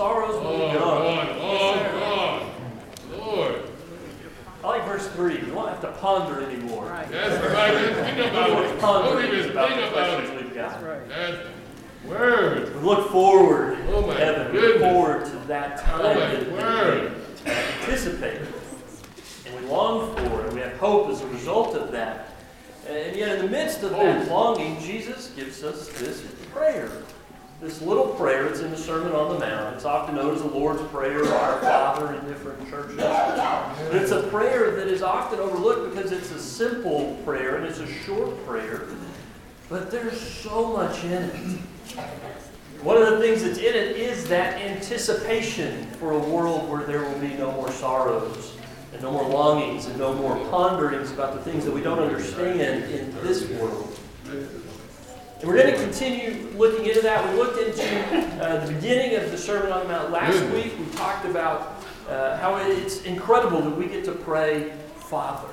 sorrows will Oh, be gone. God, oh, God. Lord. I like verse 3. You won't have to ponder anymore. That's right. Think You about it. ponder Don't even about think the about questions it. we've got. That's word. We look forward, Oh, my heaven, we goodness. look forward to that oh, time Oh, that, that word. we anticipate. And we long for, and we have hope as a result of that. And yet, in the midst of that Oh. longing, Jesus gives us this prayer. This little prayer, it's in the Sermon on the Mount. It's often known as the Lord's Prayer or Our Father in different churches. But it's a prayer that is often overlooked because it's a simple prayer and it's a short prayer. But there's so much in it. One of the things that's in it is that anticipation for a world where there will be no more sorrows and no more longings and no more ponderings about the things that we don't understand in this world. And we're going to continue looking into that. We looked into uh, the beginning of the Sermon on the Mount last week. We talked about uh, how it's incredible that we get to pray, Father.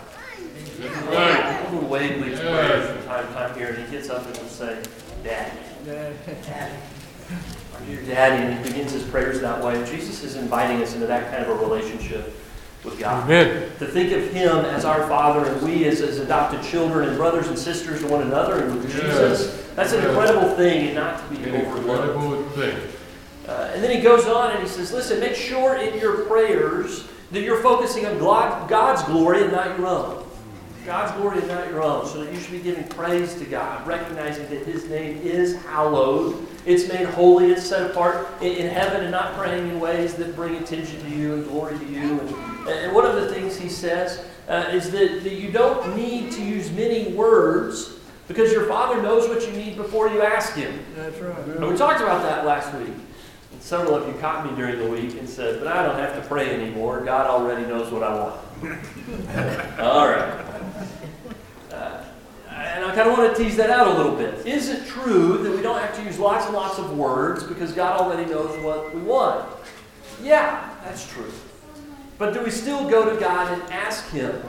That's right. A little Wade leads Yeah. prayers from time to time here, and he gets up and will say, Daddy. Daddy. Are you Daddy? And he begins his prayers that way. Jesus is inviting us into that kind of a relationship with God. Amen. To think of Him as our Father and we as His adopted children and brothers and sisters to one another and with Yes. Jesus, that's an incredible thing and not to be An overlooked. incredible thing. Uh, and then he goes on and he says, listen, make sure in your prayers that you're focusing on God's glory and not your own. God's glory and not your own. So that you should be giving praise to God, recognizing that his name is hallowed. It's made holy, it's set apart in, in heaven, and not praying in ways that bring attention to you and glory to you. And, and one of the things he says uh, is that, that you don't need to use many words because your Father knows what you need before you ask Him. That's right. And we talked about that last week. And several of you caught me during the week and said, but I don't have to pray anymore. God already knows what I want. All right. Uh, and I kind of want to tease that out a little bit. Is it true that we don't have to use lots and lots of words because God already knows what we want? Yeah, that's true. But do we still go to God and ask Him?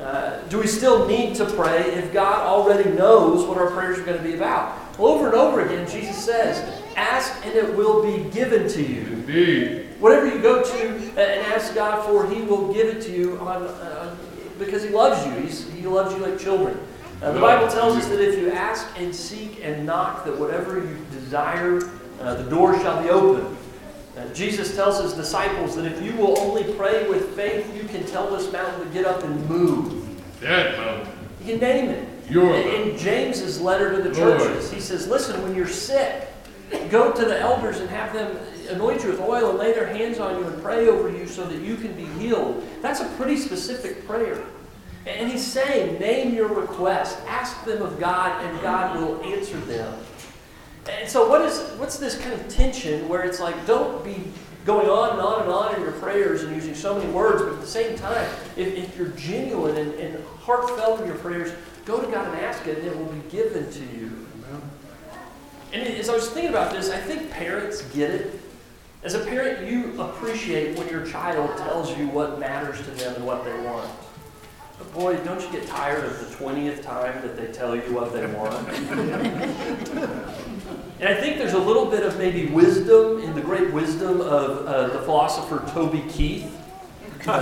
Uh, do we still need to pray if God already knows what our prayers are going to be about? Well, over and over again, Jesus says, Ask and it will be given to you. Indeed. Whatever you go to and ask God for, He will give it to you on, uh, because He loves you. He's, he loves you like children. Uh, the Bible tells us that if you ask and seek and knock, that whatever you desire, uh, the door shall be opened. Jesus tells his disciples that if you will only pray with faith, you can tell this mountain to get up and move. That mountain. You can name it. Your In- In James's letter to the Lord. churches, he says, Listen, when you're sick, go to the elders and have them anoint you with oil and lay their hands on you and pray over you so that you can be healed. That's a pretty specific prayer. And he's saying, Name your request, ask them of God, and God will answer them. And so, what is what's this kind of tension where it's like, don't be going on and on and on in your prayers and using so many words, but at the same time, if, if you're genuine and, and heartfelt in your prayers, go to God and ask it, and it will be given to you. And as I was thinking about this, I think parents get it. As a parent, you appreciate when your child tells you what matters to them and what they want. But boy, don't you get tired of the 20th time that they tell you what they want? And I think there's a little bit of maybe wisdom in the great wisdom of uh, the philosopher Toby Keith. that,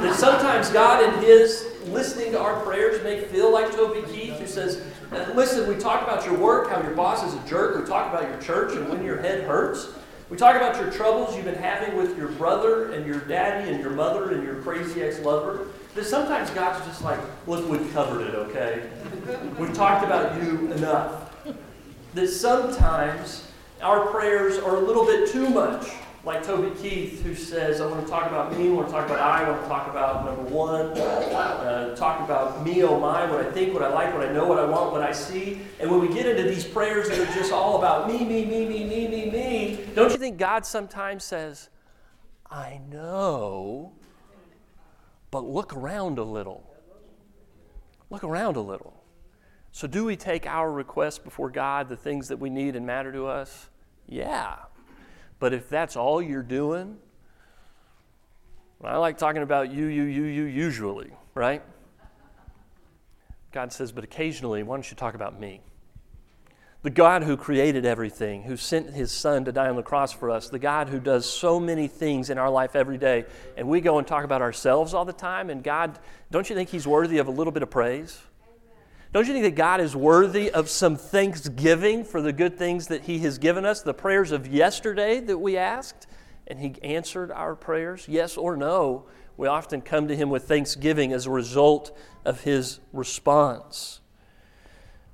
that sometimes God, in His listening to our prayers, may feel like Toby Keith, who says, Listen, we talk about your work, how your boss is a jerk. We talk about your church and when your head hurts. We talk about your troubles you've been having with your brother and your daddy and your mother and your crazy ex lover. That sometimes God's just like, Look, we've covered it, okay? We've talked about you enough. That sometimes our prayers are a little bit too much, like Toby Keith, who says, I want to talk about me, I want to talk about I, I want to talk about number one, uh, talk about me, oh my, what I think, what I like, what I know, what I want, what I see. And when we get into these prayers that are just all about me, me, me, me, me, me, me, don't you think God sometimes says, I know, but look around a little? Look around a little. So, do we take our requests before God, the things that we need and matter to us? Yeah. But if that's all you're doing, I like talking about you, you, you, you, usually, right? God says, but occasionally, why don't you talk about me? the God who created everything, who sent his son to die on the cross for us, the God who does so many things in our life every day, and we go and talk about ourselves all the time, and God, don't you think he's worthy of a little bit of praise? Don't you think that God is worthy of some thanksgiving for the good things that he has given us? The prayers of yesterday that we asked, and he answered our prayers, yes or no. We often come to him with thanksgiving as a result of his response.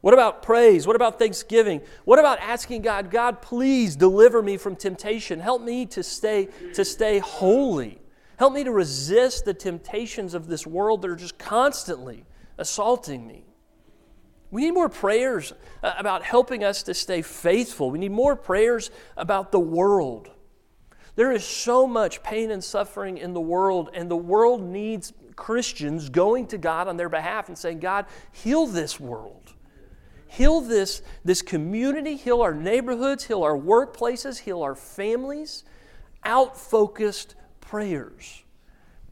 What about praise? What about thanksgiving? What about asking God, God, please deliver me from temptation. Help me to stay to stay holy. Help me to resist the temptations of this world that are just constantly assaulting me. We need more prayers uh, about helping us to stay faithful. We need more prayers about the world. There is so much pain and suffering in the world, and the world needs Christians going to God on their behalf and saying, God, heal this world. Heal this, this community, heal our neighborhoods, heal our workplaces, heal our families. Out focused prayers.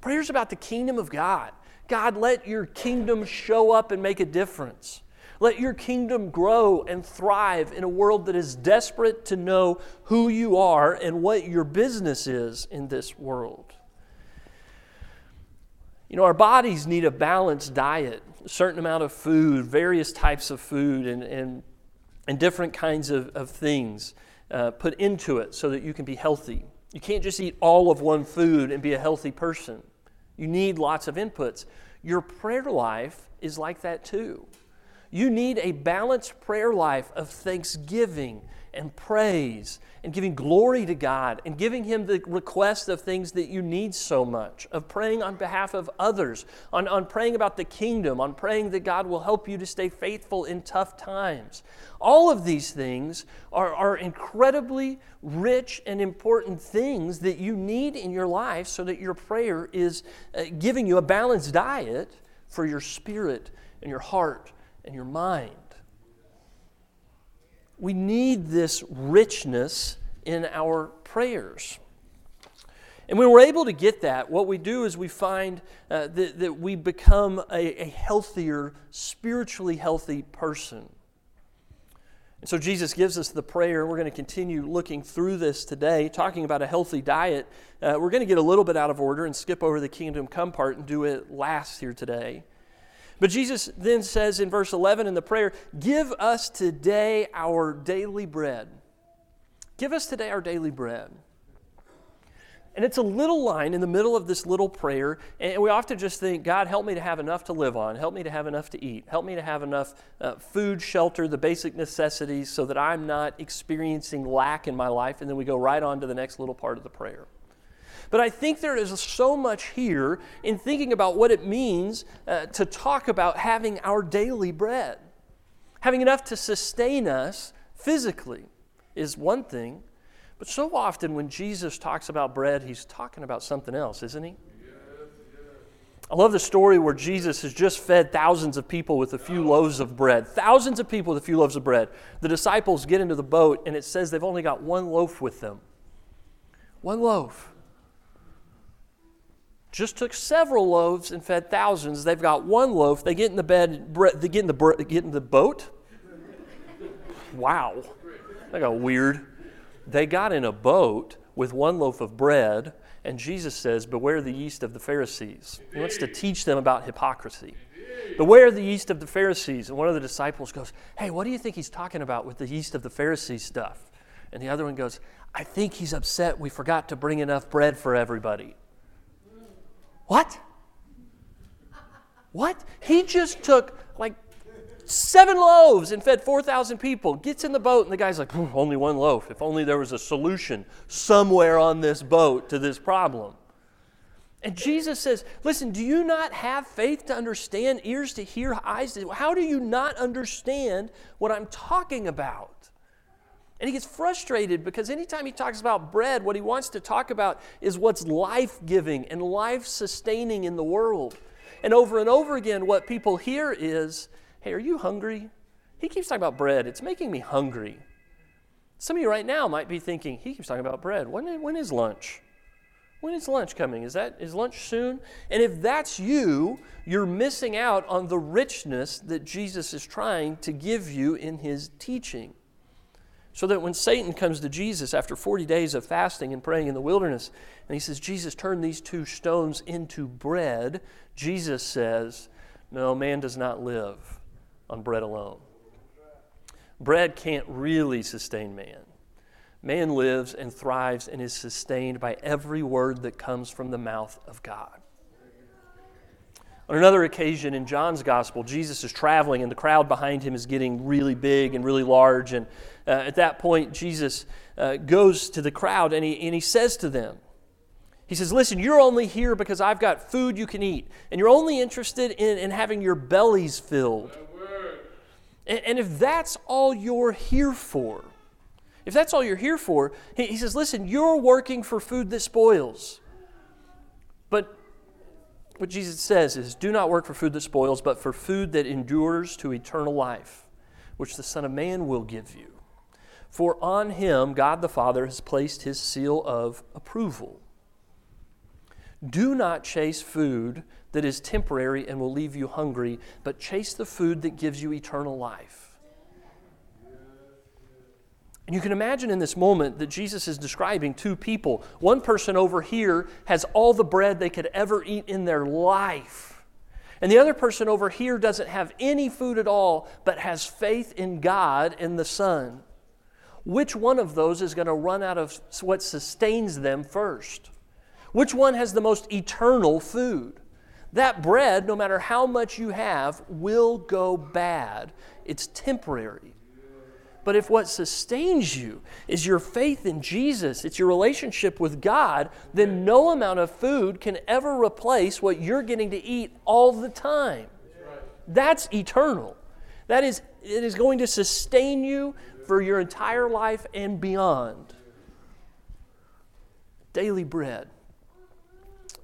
Prayers about the kingdom of God. God, let your kingdom show up and make a difference. Let your kingdom grow and thrive in a world that is desperate to know who you are and what your business is in this world. You know, our bodies need a balanced diet a certain amount of food, various types of food, and, and, and different kinds of, of things uh, put into it so that you can be healthy. You can't just eat all of one food and be a healthy person. You need lots of inputs. Your prayer life is like that too. You need a balanced prayer life of thanksgiving and praise and giving glory to God and giving Him the request of things that you need so much, of praying on behalf of others, on, on praying about the kingdom, on praying that God will help you to stay faithful in tough times. All of these things are, are incredibly rich and important things that you need in your life so that your prayer is uh, giving you a balanced diet for your spirit and your heart and your mind. We need this richness in our prayers. And when we're able to get that, what we do is we find uh, that, that we become a, a healthier, spiritually healthy person. And so Jesus gives us the prayer. We're going to continue looking through this today, talking about a healthy diet. Uh, we're going to get a little bit out of order and skip over the kingdom come part and do it last here today. But Jesus then says in verse 11 in the prayer, Give us today our daily bread. Give us today our daily bread. And it's a little line in the middle of this little prayer, and we often just think, God, help me to have enough to live on. Help me to have enough to eat. Help me to have enough uh, food, shelter, the basic necessities, so that I'm not experiencing lack in my life. And then we go right on to the next little part of the prayer. But I think there is so much here in thinking about what it means uh, to talk about having our daily bread. Having enough to sustain us physically is one thing, but so often when Jesus talks about bread, he's talking about something else, isn't he? I love the story where Jesus has just fed thousands of people with a few loaves of bread. Thousands of people with a few loaves of bread. The disciples get into the boat, and it says they've only got one loaf with them. One loaf just took several loaves and fed thousands. They've got one loaf. They get in the bed, they get in the, get in the boat. Wow. That got weird. They got in a boat with one loaf of bread, and Jesus says, Beware the yeast of the Pharisees. He wants to teach them about hypocrisy. Beware the yeast of the Pharisees. And one of the disciples goes, Hey, what do you think he's talking about with the yeast of the Pharisees stuff? And the other one goes, I think he's upset we forgot to bring enough bread for everybody. What? What? He just took like seven loaves and fed 4,000 people. Gets in the boat, and the guy's like, only one loaf. If only there was a solution somewhere on this boat to this problem. And Jesus says, Listen, do you not have faith to understand, ears to hear, eyes to How do you not understand what I'm talking about? And he gets frustrated because anytime he talks about bread, what he wants to talk about is what's life giving and life sustaining in the world. And over and over again, what people hear is, Hey, are you hungry? He keeps talking about bread. It's making me hungry. Some of you right now might be thinking, He keeps talking about bread. When, when is lunch? When is lunch coming? Is that is lunch soon? And if that's you, you're missing out on the richness that Jesus is trying to give you in his teaching. So that when Satan comes to Jesus after 40 days of fasting and praying in the wilderness, and he says, Jesus, turn these two stones into bread, Jesus says, No, man does not live on bread alone. Bread can't really sustain man. Man lives and thrives and is sustained by every word that comes from the mouth of God. On another occasion in John's gospel, Jesus is traveling and the crowd behind him is getting really big and really large. And uh, at that point, Jesus uh, goes to the crowd and he, and he says to them, He says, Listen, you're only here because I've got food you can eat, and you're only interested in, in having your bellies filled. And, and if that's all you're here for, if that's all you're here for, he, he says, Listen, you're working for food that spoils. But what Jesus says is, Do not work for food that spoils, but for food that endures to eternal life, which the Son of Man will give you. For on him God the Father has placed his seal of approval. Do not chase food that is temporary and will leave you hungry, but chase the food that gives you eternal life. And you can imagine in this moment that Jesus is describing two people. One person over here has all the bread they could ever eat in their life. And the other person over here doesn't have any food at all, but has faith in God and the Son. Which one of those is going to run out of what sustains them first? Which one has the most eternal food? That bread, no matter how much you have, will go bad. It's temporary. But if what sustains you is your faith in Jesus, it's your relationship with God, then no amount of food can ever replace what you're getting to eat all the time. That's eternal. That is, it is going to sustain you for your entire life and beyond. Daily bread.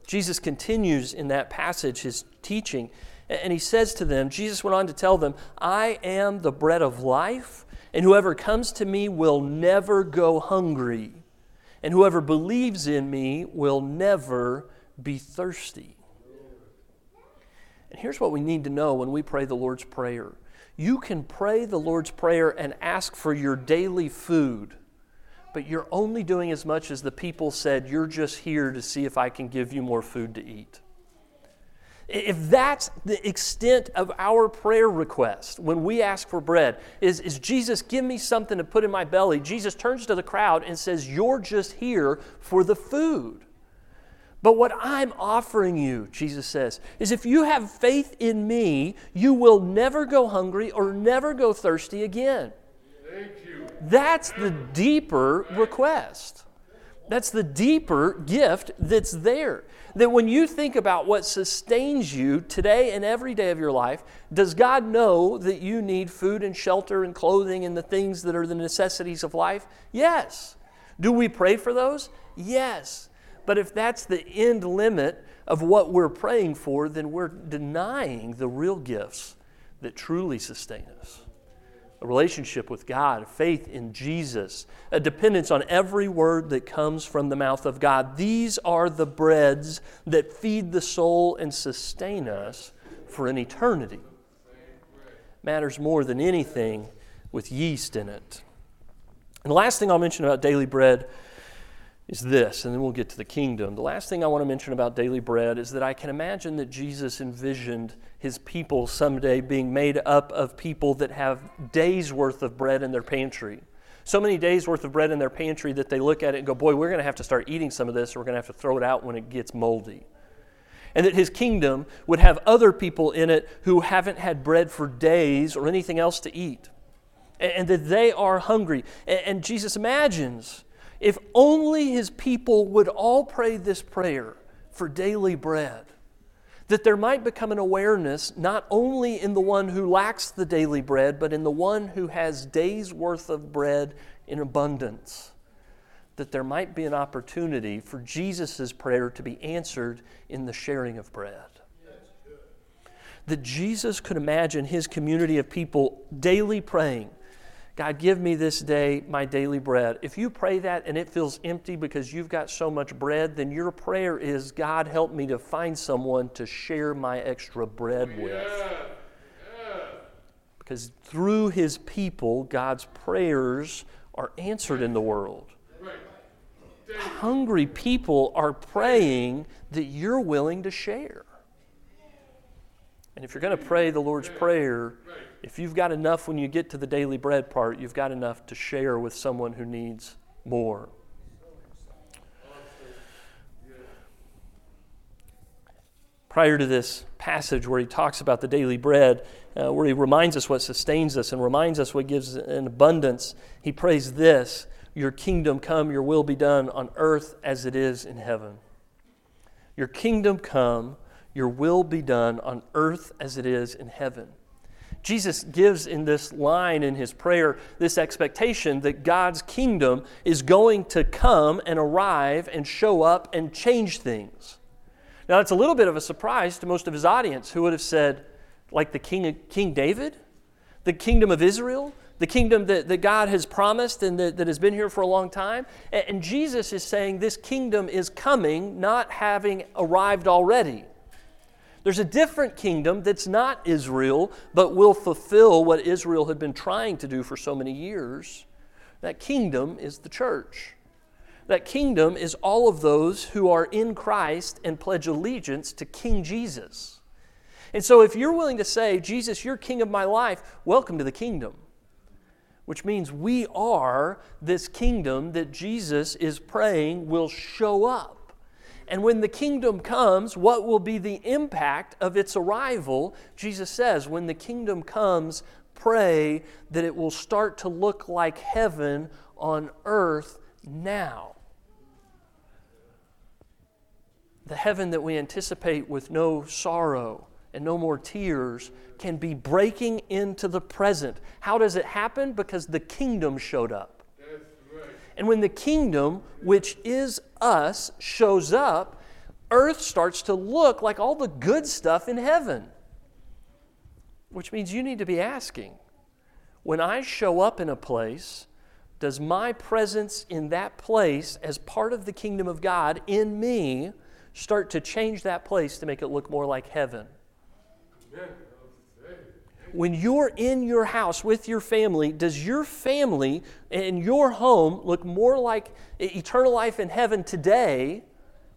Jesus continues in that passage his teaching, and he says to them, Jesus went on to tell them, I am the bread of life. And whoever comes to me will never go hungry. And whoever believes in me will never be thirsty. And here's what we need to know when we pray the Lord's Prayer you can pray the Lord's Prayer and ask for your daily food, but you're only doing as much as the people said, You're just here to see if I can give you more food to eat. If that's the extent of our prayer request when we ask for bread, is, is Jesus, give me something to put in my belly, Jesus turns to the crowd and says, You're just here for the food. But what I'm offering you, Jesus says, is if you have faith in me, you will never go hungry or never go thirsty again. That's the deeper request. That's the deeper gift that's there. That when you think about what sustains you today and every day of your life, does God know that you need food and shelter and clothing and the things that are the necessities of life? Yes. Do we pray for those? Yes. But if that's the end limit of what we're praying for, then we're denying the real gifts that truly sustain us a relationship with God, faith in Jesus, a dependence on every word that comes from the mouth of God. These are the breads that feed the soul and sustain us for an eternity. Matters more than anything with yeast in it. And the last thing I'll mention about daily bread is this, and then we'll get to the kingdom. The last thing I want to mention about daily bread is that I can imagine that Jesus envisioned his people someday being made up of people that have days worth of bread in their pantry. So many days worth of bread in their pantry that they look at it and go, Boy, we're going to have to start eating some of this, or we're going to have to throw it out when it gets moldy. And that his kingdom would have other people in it who haven't had bread for days or anything else to eat. And, that they are hungry. and Jesus imagines if only his people would all pray this prayer for daily bread, that there might become an awareness not only in the one who lacks the daily bread, but in the one who has days worth of bread in abundance. That there might be an opportunity for Jesus' prayer to be answered in the sharing of bread. That Jesus could imagine his community of people daily praying, God, give me this day my daily bread. If you pray that and it feels empty because you've got so much bread, then your prayer is, God, help me to find someone to share my extra bread oh, with. Because through his people, God's prayers are answered in the world. Right. Hungry people are praying that you're willing to share. And if you're going to pray the Lord's Prayer, if you've got enough when you get to the daily bread part, you've got enough to share with someone who needs more. Prior to this passage where he talks about the daily bread, uh, where he reminds us what sustains us and reminds us what gives an abundance, he prays this Your kingdom come, your will be done on earth as it is in heaven. Your kingdom come, your will be done on earth as it is in heaven. Jesus gives in this line in his prayer this expectation that God's kingdom is going to come and arrive and show up and change things. Now, it's a little bit of a surprise to most of his audience who would have said, like the King, King David, the kingdom of Israel, the kingdom that, that God has promised and that, that has been here for a long time. And, and Jesus is saying this kingdom is coming, not having arrived already. There's a different kingdom that's not Israel, but will fulfill what Israel had been trying to do for so many years. That kingdom is the church. That kingdom is all of those who are in Christ and pledge allegiance to King Jesus. And so, if you're willing to say, Jesus, you're king of my life, welcome to the kingdom. Which means we are this kingdom that Jesus is praying will show up. And when the kingdom comes, what will be the impact of its arrival? Jesus says, when the kingdom comes, pray that it will start to look like heaven on earth now. The heaven that we anticipate with no sorrow and no more tears can be breaking into the present. How does it happen? Because the kingdom showed up. And when the kingdom, which is us, shows up, earth starts to look like all the good stuff in heaven. Which means you need to be asking when I show up in a place, does my presence in that place as part of the kingdom of God in me start to change that place to make it look more like heaven? Amen when you're in your house with your family, does your family and your home look more like eternal life in heaven today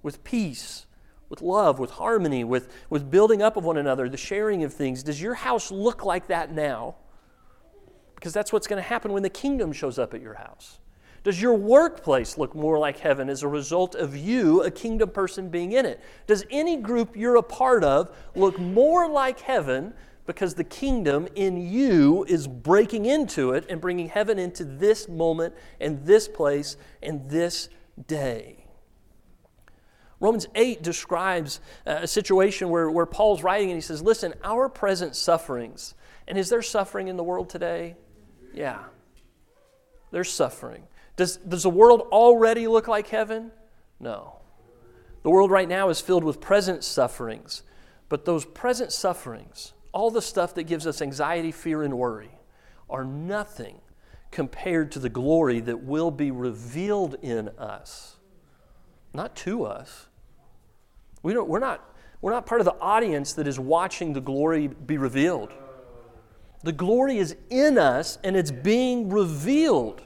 with peace, with love, with harmony, with, with building up of one another, the sharing of things? Does your house look like that now? Because that's what's going to happen when the kingdom shows up at your house. Does your workplace look more like heaven as a result of you, a kingdom person, being in it? Does any group you're a part of look more like heaven because the kingdom in you is breaking into it and bringing heaven into this moment and this place and this day. Romans 8 describes uh, a situation where, where Paul's writing and he says, Listen, our present sufferings, and is there suffering in the world today? Yeah, there's suffering. Does, does the world already look like heaven? No. The world right now is filled with present sufferings, but those present sufferings all the stuff that gives us anxiety, fear, and worry are nothing compared to the glory that will be revealed in us, not to us. We don't, we're, not, we're not part of the audience that is watching the glory be revealed. The glory is in us and it's being revealed.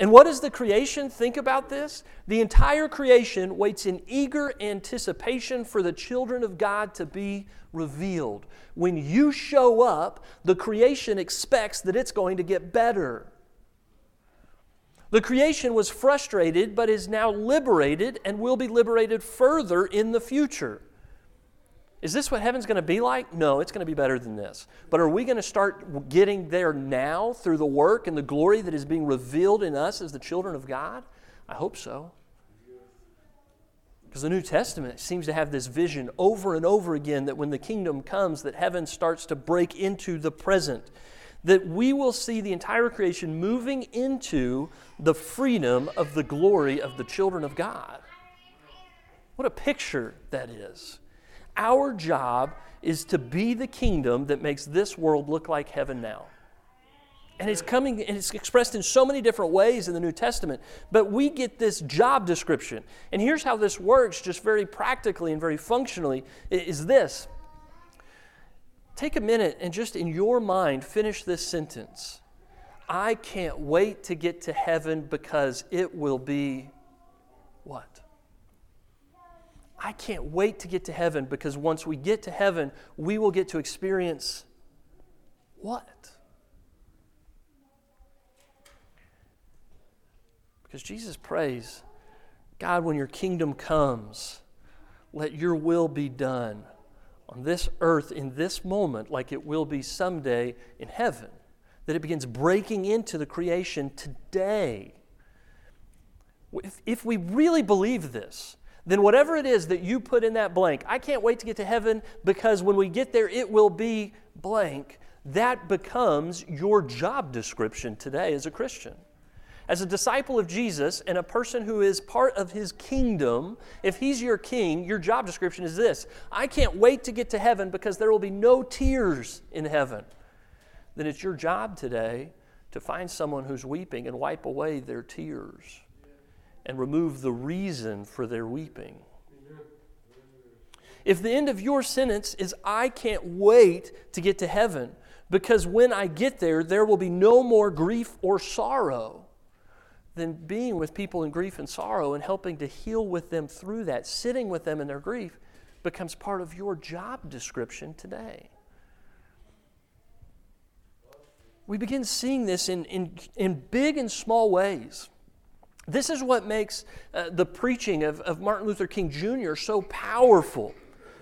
And what does the creation think about this? The entire creation waits in eager anticipation for the children of God to be revealed. When you show up, the creation expects that it's going to get better. The creation was frustrated, but is now liberated and will be liberated further in the future. Is this what heaven's going to be like? No, it's going to be better than this. But are we going to start getting there now through the work and the glory that is being revealed in us as the children of God? I hope so. Because the New Testament seems to have this vision over and over again that when the kingdom comes, that heaven starts to break into the present. That we will see the entire creation moving into the freedom of the glory of the children of God. What a picture that is. Our job is to be the kingdom that makes this world look like heaven now. And it's coming, and it's expressed in so many different ways in the New Testament. But we get this job description. And here's how this works, just very practically and very functionally, is this. Take a minute and just in your mind finish this sentence. I can't wait to get to heaven because it will be what? I can't wait to get to heaven because once we get to heaven, we will get to experience what? Because Jesus prays, God, when your kingdom comes, let your will be done on this earth in this moment like it will be someday in heaven. That it begins breaking into the creation today. If, if we really believe this, then whatever it is that you put in that blank, I can't wait to get to heaven because when we get there, it will be blank. That becomes your job description today as a Christian. As a disciple of Jesus and a person who is part of his kingdom, if he's your king, your job description is this I can't wait to get to heaven because there will be no tears in heaven. Then it's your job today to find someone who's weeping and wipe away their tears and remove the reason for their weeping. If the end of your sentence is, I can't wait to get to heaven because when I get there, there will be no more grief or sorrow then being with people in grief and sorrow and helping to heal with them through that, sitting with them in their grief, becomes part of your job description today. We begin seeing this in, in, in big and small ways. This is what makes uh, the preaching of, of Martin Luther King Jr. so powerful.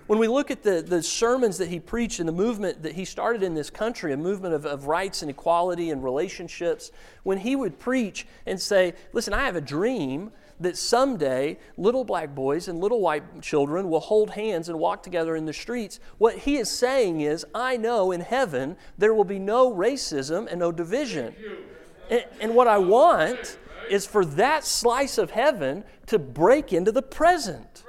When we look at the, the sermons that he preached and the movement that he started in this country, a movement of, of rights and equality and relationships, when he would preach and say, Listen, I have a dream that someday little black boys and little white children will hold hands and walk together in the streets. What he is saying is, I know in heaven there will be no racism and no division. And, and what I want is for that slice of heaven to break into the present.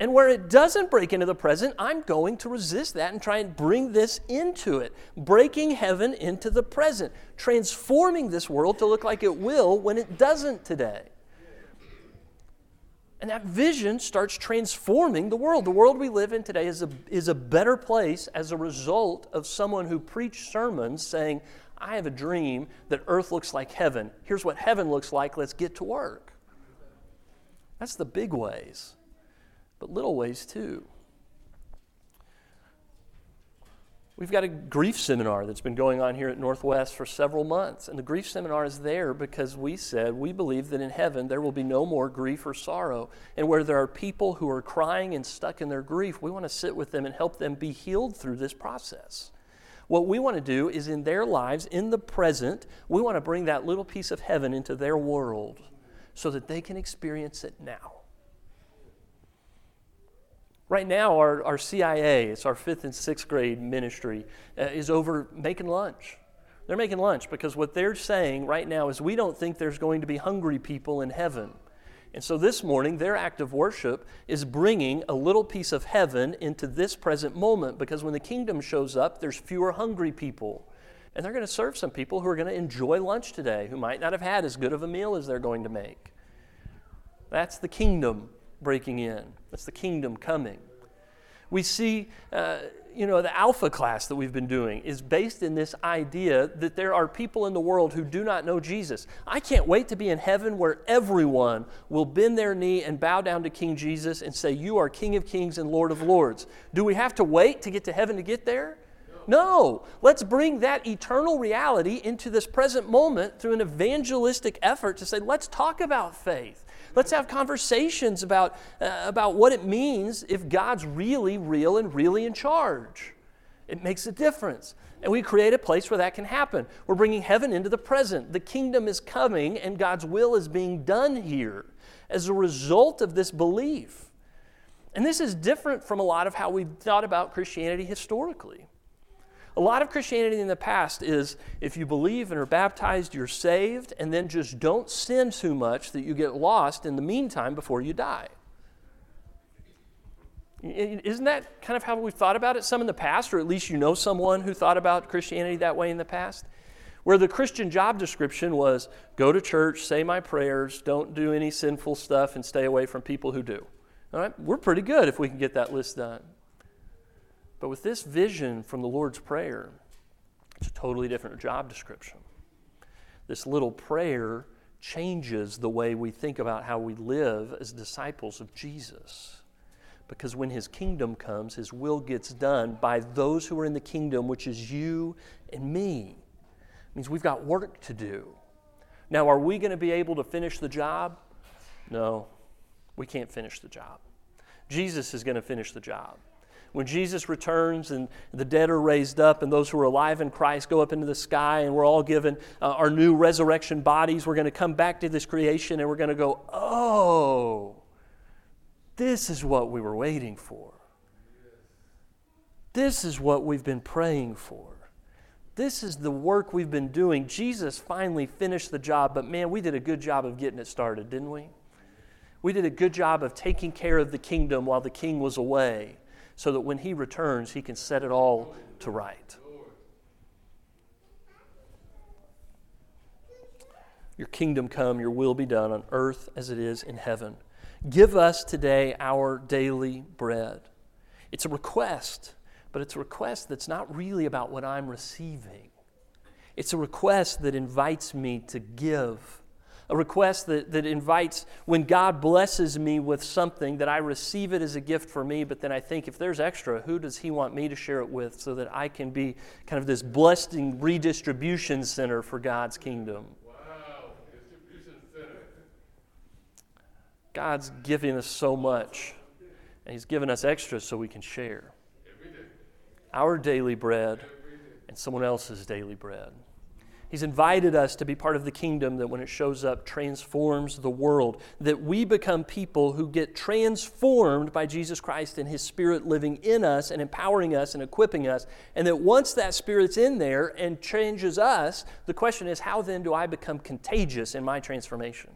And where it doesn't break into the present, I'm going to resist that and try and bring this into it. Breaking heaven into the present, transforming this world to look like it will when it doesn't today. And that vision starts transforming the world. The world we live in today is a, is a better place as a result of someone who preached sermons saying, I have a dream that earth looks like heaven. Here's what heaven looks like. Let's get to work. That's the big ways but little ways too. We've got a grief seminar that's been going on here at Northwest for several months. And the grief seminar is there because we said we believe that in heaven there will be no more grief or sorrow. And where there are people who are crying and stuck in their grief, we want to sit with them and help them be healed through this process. What we want to do is in their lives, in the present, we want to bring that little piece of heaven into their world so that they can experience it now. Right now, our, our CIA, it's our fifth and sixth grade ministry, uh, is over making lunch. They're making lunch because what they're saying right now is we don't think there's going to be hungry people in heaven. And so this morning, their act of worship is bringing a little piece of heaven into this present moment because when the kingdom shows up, there's fewer hungry people. And they're going to serve some people who are going to enjoy lunch today, who might not have had as good of a meal as they're going to make. That's the kingdom breaking in. That's the kingdom coming. We see, uh, you know, the alpha class that we've been doing is based in this idea that there are people in the world who do not know Jesus. I can't wait to be in heaven where everyone will bend their knee and bow down to King Jesus and say, You are King of kings and Lord of lords. Do we have to wait to get to heaven to get there? No, let's bring that eternal reality into this present moment through an evangelistic effort to say, let's talk about faith. Let's have conversations about, uh, about what it means if God's really real and really in charge. It makes a difference. And we create a place where that can happen. We're bringing heaven into the present. The kingdom is coming, and God's will is being done here as a result of this belief. And this is different from a lot of how we've thought about Christianity historically. A lot of Christianity in the past is if you believe and are baptized, you're saved, and then just don't sin too much that you get lost in the meantime before you die. Isn't that kind of how we've thought about it some in the past, or at least you know someone who thought about Christianity that way in the past? Where the Christian job description was go to church, say my prayers, don't do any sinful stuff, and stay away from people who do. All right, we're pretty good if we can get that list done. But with this vision from the Lord's Prayer, it's a totally different job description. this little prayer changes the way we think about how we live as disciples of Jesus. Because when his kingdom comes, his will gets done by those who are in the kingdom, which is you and me. It means we've got work to do. Now, are we going to be able to finish the job? No, we can't finish the job. Jesus is going to finish the job. When Jesus returns and the dead are raised up, and those who are alive in Christ go up into the sky, and we're all given uh, our new resurrection bodies, we're going to come back to this creation and we're going to go, oh, this is what we were waiting for. This is what we've been praying for. This is the work we've been doing. Jesus finally finished the job, but man, we did a good job of getting it started, didn't we? We did a good job of taking care of the kingdom while the king was away so that when he returns, he can set it all to right. Your kingdom come, your will be done on earth as it is in heaven. Give us today our daily bread. It's a request, but it's a request that's not really about what I'm receiving. It's a request that invites me to give a request that, that invites when God blesses me with something that I receive it as a gift for me, but then I think if there's extra, who does He want me to share it with so that I can be kind of this blessing redistribution center for God's kingdom? Wow, distribution center. God's giving us so much, and He's given us extra so we can share our daily bread and someone else's daily bread. He's invited us to be part of the kingdom that, when it shows up, transforms the world. That we become people who get transformed by Jesus Christ and His Spirit living in us and empowering us and equipping us. And that once that Spirit's in there and changes us, the question is how then do I become contagious in my transformation?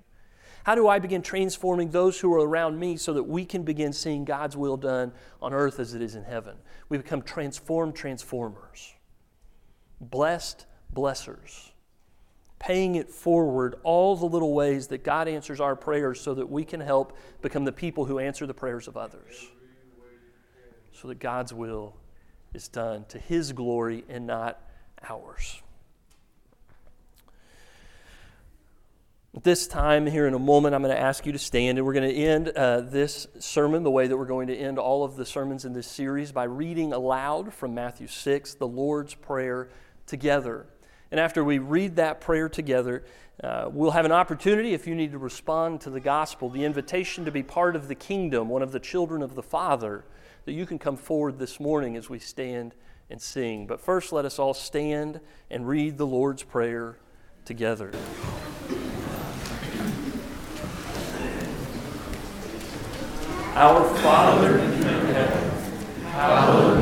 How do I begin transforming those who are around me so that we can begin seeing God's will done on earth as it is in heaven? We become transformed transformers, blessed blessers, paying it forward all the little ways that God answers our prayers so that we can help become the people who answer the prayers of others, so that God's will is done to His glory and not ours. This time, here in a moment, I'm going to ask you to stand, and we're going to end uh, this sermon the way that we're going to end all of the sermons in this series by reading aloud from Matthew 6, the Lord's Prayer together. And after we read that prayer together, uh, we'll have an opportunity, if you need to respond to the gospel, the invitation to be part of the kingdom, one of the children of the Father, that you can come forward this morning as we stand and sing. But first, let us all stand and read the Lord's Prayer together. Our Father in heaven, hallowed